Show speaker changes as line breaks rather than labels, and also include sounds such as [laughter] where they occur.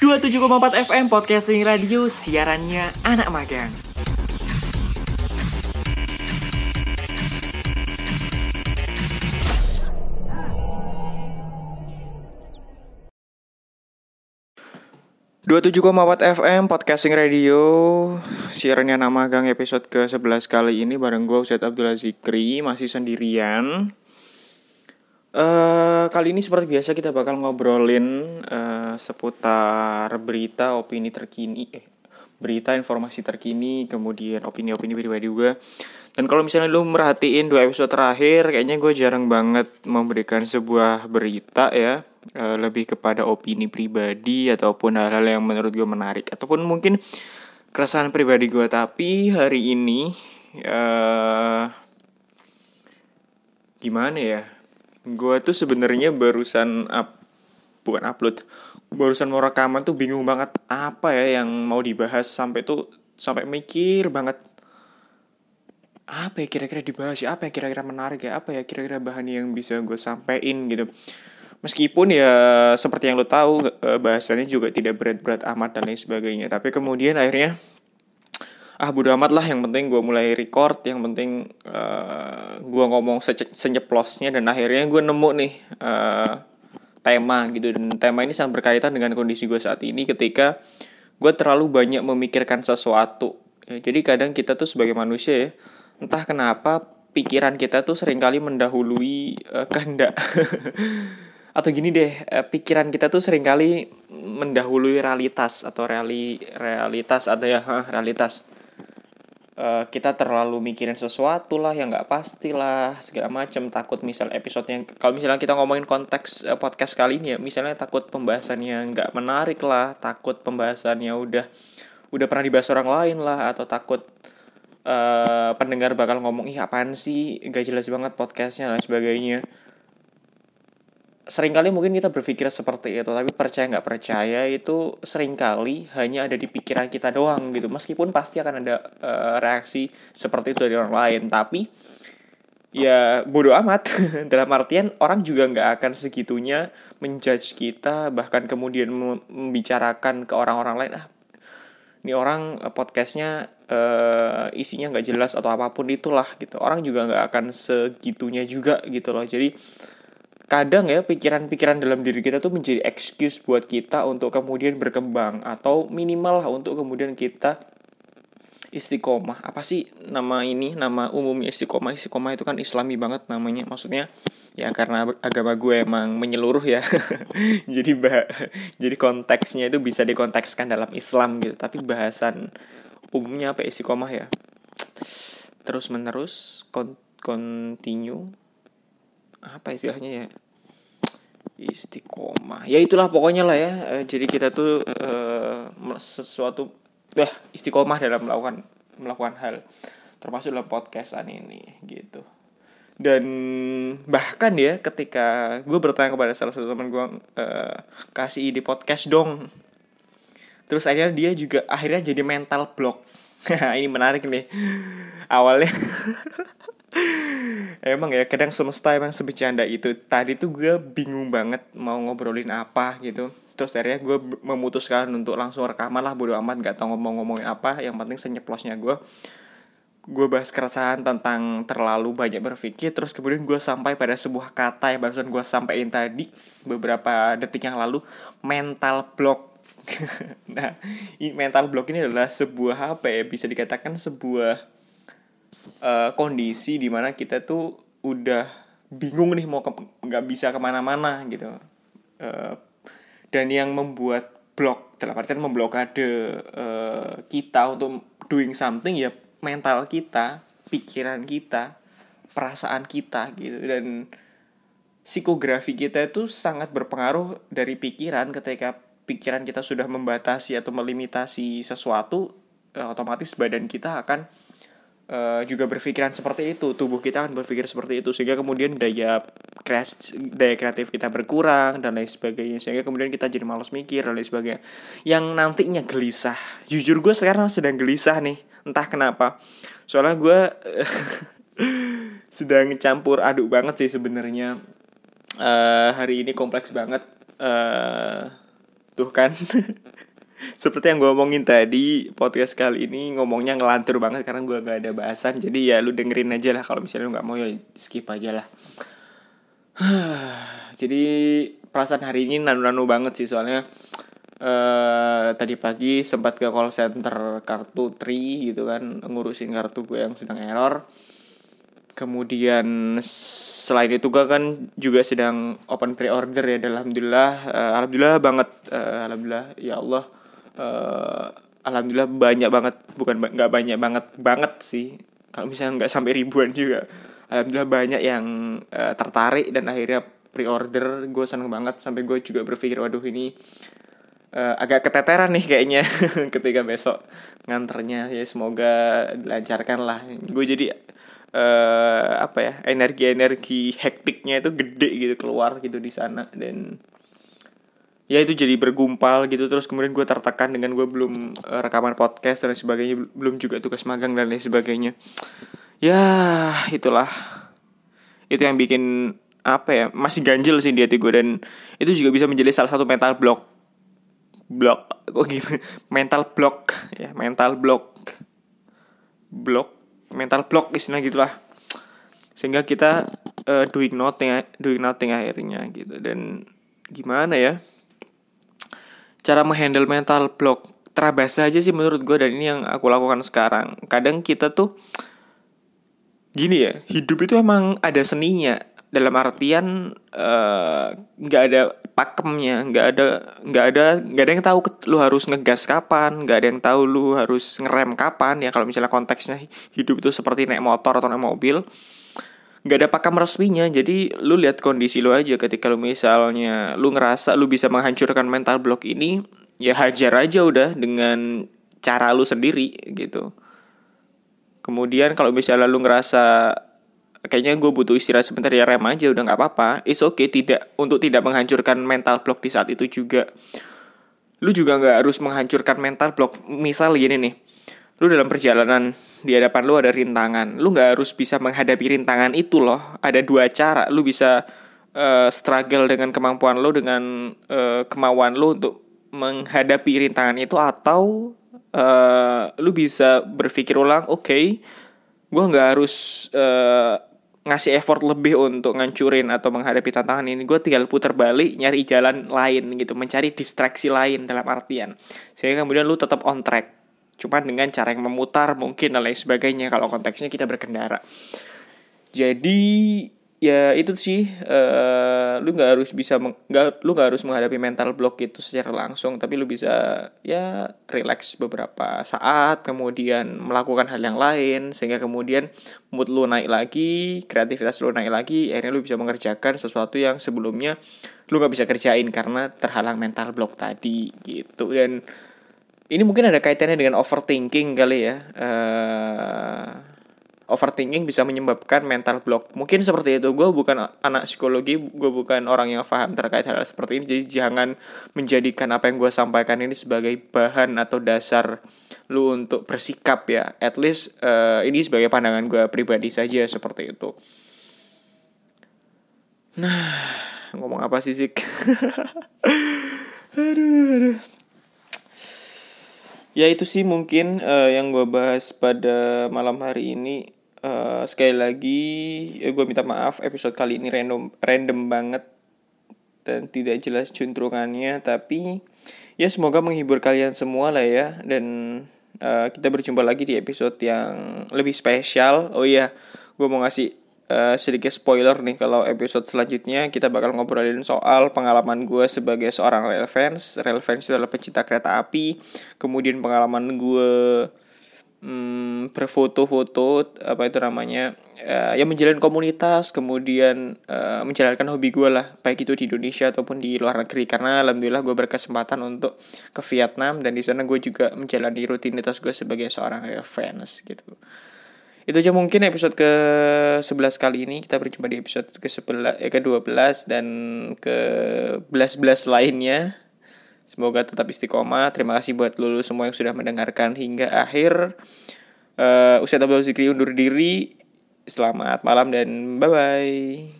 27,4 FM Podcasting Radio Siarannya anak magang. Dua tujuh FM Podcasting Radio Siarannya anak magang episode ke-11 kali ini Bareng gue Ustadz Abdullah Zikri Masih sendirian Uh, kali ini seperti biasa kita bakal ngobrolin uh, seputar berita, opini terkini, eh, berita, informasi terkini, kemudian opini-opini pribadi juga. Dan kalau misalnya lu merhatiin dua episode terakhir, kayaknya gue jarang banget memberikan sebuah berita ya, uh, lebih kepada opini pribadi ataupun hal-hal yang menurut gue menarik ataupun mungkin keresahan pribadi gue. Tapi hari ini, uh, gimana ya? Gue tuh sebenarnya barusan up bukan upload barusan mau rekaman tuh bingung banget apa ya yang mau dibahas sampai tuh sampai mikir banget apa ya kira-kira dibahas ya apa ya kira-kira menarik ya apa ya kira-kira bahan yang bisa gue sampein gitu. Meskipun ya seperti yang lo tahu eh, bahasannya juga tidak berat-berat amat dan lain sebagainya tapi kemudian akhirnya ah bodo amat lah yang penting gue mulai record yang penting uh, eh, gue ngomong se senyeplosnya dan akhirnya gue nemu nih uh, tema gitu. Dan tema ini sangat berkaitan dengan kondisi gue saat ini ketika gue terlalu banyak memikirkan sesuatu. Ya, jadi kadang kita tuh sebagai manusia ya entah kenapa pikiran kita tuh sering kali mendahului uh, kehendak. [laughs] Atau gini deh pikiran kita tuh sering kali mendahului realitas atau reali realitas ada ya realitas uh, kita terlalu mikirin sesuatu lah yang nggak pasti lah segala macam takut misal episode yang kalau misalnya kita ngomongin konteks uh, podcast kali ini ya misalnya takut pembahasannya nggak menarik lah takut pembahasannya udah udah pernah dibahas orang lain lah atau takut uh, pendengar bakal ngomong ih apaan sih? Gak jelas banget podcastnya dan sebagainya sering kali mungkin kita berpikir seperti itu tapi percaya nggak percaya itu sering kali hanya ada di pikiran kita doang gitu. Meskipun pasti akan ada uh, reaksi seperti itu dari orang lain tapi ya bodoh amat. [laughs] Dalam artian orang juga nggak akan segitunya menjudge kita bahkan kemudian membicarakan ke orang-orang lain ah ini orang eh, podcastnya uh, isinya nggak jelas atau apa pun itulah gitu. Orang juga nggak akan segitunya juga gitu loh. Jadi kadang ya pikiran-pikiran dalam diri kita tuh menjadi excuse buat kita untuk kemudian berkembang atau minimal lah untuk kemudian kita istiqomah. Apa sih nama ini? Nama umumnya istiqomah. Istiqomah itu kan islami banget namanya. Maksudnya ya karena agama gue emang menyeluruh ya. [laughs] Jadi bah jadi konteksnya itu bisa dikontekskan dalam Islam gitu. Tapi bahasan umumnya apa? Istiqomah ya? Terus menerus kon continue apa istilahnya ya? Istiqomah. Ya itulah pokoknya lah ya. E, jadi kita tuh e, sesuatu eh istiqomah dalam melakukan melakukan hal. Termasuk dalam podcastan ini gitu. Dan bahkan ya ketika gue bertanya kepada salah satu teman gue e, kasih ide podcast dong. Terus akhirnya dia juga akhirnya jadi mental block. [laughs] Ini menarik nih. Awalnya [laughs] emang ya kadang semesta emang sebecanda itu. Tadi tuh gue bingung banget mau ngobrolin apa gitu. Terus akhirnya gue memutuskan untuk langsung rekaman lah bodo amat gak tau ngomong-ngomongin apa. Yang penting senyeplosnya gue. Gue bahas keresahan tentang terlalu banyak berpikir. Terus kemudian gue sampai pada sebuah kata yang barusan gue sampaikan tadi beberapa detik yang lalu mental block. [laughs] Nah mental block ini adalah sebuah apa ya? Bisa dikatakan sebuah uh, kondisi di mana kita tuh udah bingung nih mau nggak bisa ke mana-mana gitu. Uh, dan yang membuat blok dalam artian memblokade uh, kita untuk doing something ya mental kita pikiran kita perasaan kita gitu. Dan psikografi kita itu sangat berpengaruh dari pikiran. Ketika pikiran kita sudah membatasi atau melimitasi sesuatu otomatis badan kita akan uh, juga berpikiran seperti itu. Tubuh kita akan berpikir seperti itu sehingga kemudian daya kreas daya kreatif kita berkurang dan lain sebagainya. Sehingga kemudian kita jadi malas mikir dan lain sebagainya. Yang nantinya gelisah. Jujur gue sekarang sedang gelisah nih. Entah kenapa. Soalnya gue [laughs] sedang campur aduk banget sih sebenarnya. Uh, hari ini kompleks banget. Uh, tuh kan [laughs] seperti yang gue omongin tadi podcast kali ini ngomongnya ngelantur banget karena gue gak ada bahasan. Jadi ya lu dengerin aja lah kalau misalnya lu nggak mau ya skip aja lah. [sighs] Jadi perasaan hari ini nanu-nanu banget sih soalnya. Uh, tadi pagi sempat ke call center kartu tri gitu kan ngurusin kartu gue yang sedang error. Kemudian selain itu gue kan juga sedang open pre-order ya alhamdulillah. Uh, alhamdulillah banget. Uh, alhamdulillah ya Allah uh, alhamdulillah banyak banget bukan nggak banyak banget banget sih. Kalau misalnya nggak sampai ribuan juga. Alhamdulillah banyak yang uh, tertarik dan akhirnya pre-order. Gue seneng banget sampai gue juga berpikir waduh ini uh, agak keteteran nih kayaknya [laughs] ketika besok nganternya. Ya semoga dilancarkan lah. Gue jadi uh, apa ya energi-energi hektiknya itu gede gitu keluar gitu di sana. Dan ya itu jadi bergumpal gitu. Terus kemudian gue tertekan dengan gue belum uh, rekaman podcast dan sebagainya belum juga tugas magang dan lain sebagainya. Ya itulah. Itu yang bikin apa ya masih ganjil sih di hati gue dan itu juga bisa menjadi salah satu mental block block kok gitu [laughs] mental block ya mental block. Block mental block istilah gitulah. Sehingga kita uh, doing nothing doing nothing akhirnya gitu. Dan gimana ya cara menghandle mental block terabas aja sih menurut gue dan ini yang aku lakukan sekarang. Kadang kita tuh gini ya hidup itu emang ada seninya. Dalam artian eh, nggak uh, ada pakemnya nggak ada nggak ada nggak ada yang tahu lu harus ngegas kapan nggak ada yang tahu lu harus ngerem kapan. Ya kalau misalnya konteksnya hidup itu seperti naik motor atau naik mobil nggak ada pakem resminya. Jadi lu lihat kondisi lu aja ketika lu misalnya lu ngerasa lu bisa menghancurkan mental block ini ya hajar aja udah dengan cara lu sendiri gitu. Kemudian kalau misalnya lu ngerasa kayaknya gue butuh istirahat sebentar ya rem aja udah nggak apa-apa. It's okay tidak untuk tidak menghancurkan mental block di saat itu juga. Lu juga nggak harus menghancurkan mental block misal gini nih lu dalam perjalanan di hadapan lu ada rintangan. Lu nggak harus bisa menghadapi rintangan itu loh. Ada dua cara. Lu bisa uh, struggle dengan kemampuan lu dengan uh, kemauan lu untuk menghadapi rintangan itu atau uh, lu bisa berpikir ulang oke okay, gue nggak harus uh, ngasih effort lebih untuk ngancurin atau menghadapi tantangan ini. Gue tinggal putar balik nyari jalan lain gitu. Mencari distraksi lain dalam artian. Sehingga kemudian lu tetap on track cuman dengan cara yang memutar mungkin dan lain sebagainya kalau konteksnya kita berkendara. Jadi ya itu sih uh, lu nggak harus bisa nggak lu nggak harus menghadapi mental block itu secara langsung tapi lu bisa ya relax beberapa saat kemudian melakukan hal yang lain sehingga kemudian mood lu naik lagi kreativitas lu naik lagi akhirnya lu bisa mengerjakan sesuatu yang sebelumnya lu nggak bisa kerjain karena terhalang mental block tadi gitu. Dan ini mungkin ada kaitannya dengan overthinking kali ya uh, overthinking bisa menyebabkan mental block. Mungkin seperti itu. Gue bukan anak psikologi, gue bukan orang yang paham terkait hal, hal seperti ini. Jadi jangan menjadikan apa yang gue sampaikan ini sebagai bahan atau dasar lu untuk bersikap ya. At least uh, ini sebagai pandangan gue pribadi saja seperti itu. Nah, ngomong apa sih sih? [laughs] aduh, aduh. Ya itu sih mungkin uh, yang gue bahas pada malam hari ini. Uh, sekali lagi ya gue minta maaf episode kali ini random random banget dan tidak jelas juntrungannya. Tapi ya semoga menghibur kalian semua lah ya. Dan uh, kita berjumpa lagi di episode yang lebih spesial. Oh iya gue mau ngasih uh, sedikit spoiler nih kalau episode selanjutnya kita bakal ngobrolin soal pengalaman gue sebagai seorang rail fans. Rail fans itu adalah pecinta kereta api. Kemudian pengalaman gue hmm, berfoto-foto apa itu namanya uh, ya menjalin komunitas kemudian uh, menjalankan hobi gue lah baik itu di Indonesia ataupun di luar negeri. Karena alhamdulillah gue berkesempatan untuk ke Vietnam dan di sana gue juga menjalani rutinitas gue sebagai seorang fans gitu itu aja mungkin episode ke 11 kali ini kita berjumpa di episode ke 11 eh, ke 12 dan ke 11 lainnya Semoga tetap istiqomah. Terima kasih buat lulu semua yang sudah mendengarkan hingga akhir. Uh, Ustadz Abdul Zikri undur diri. Selamat malam dan bye-bye.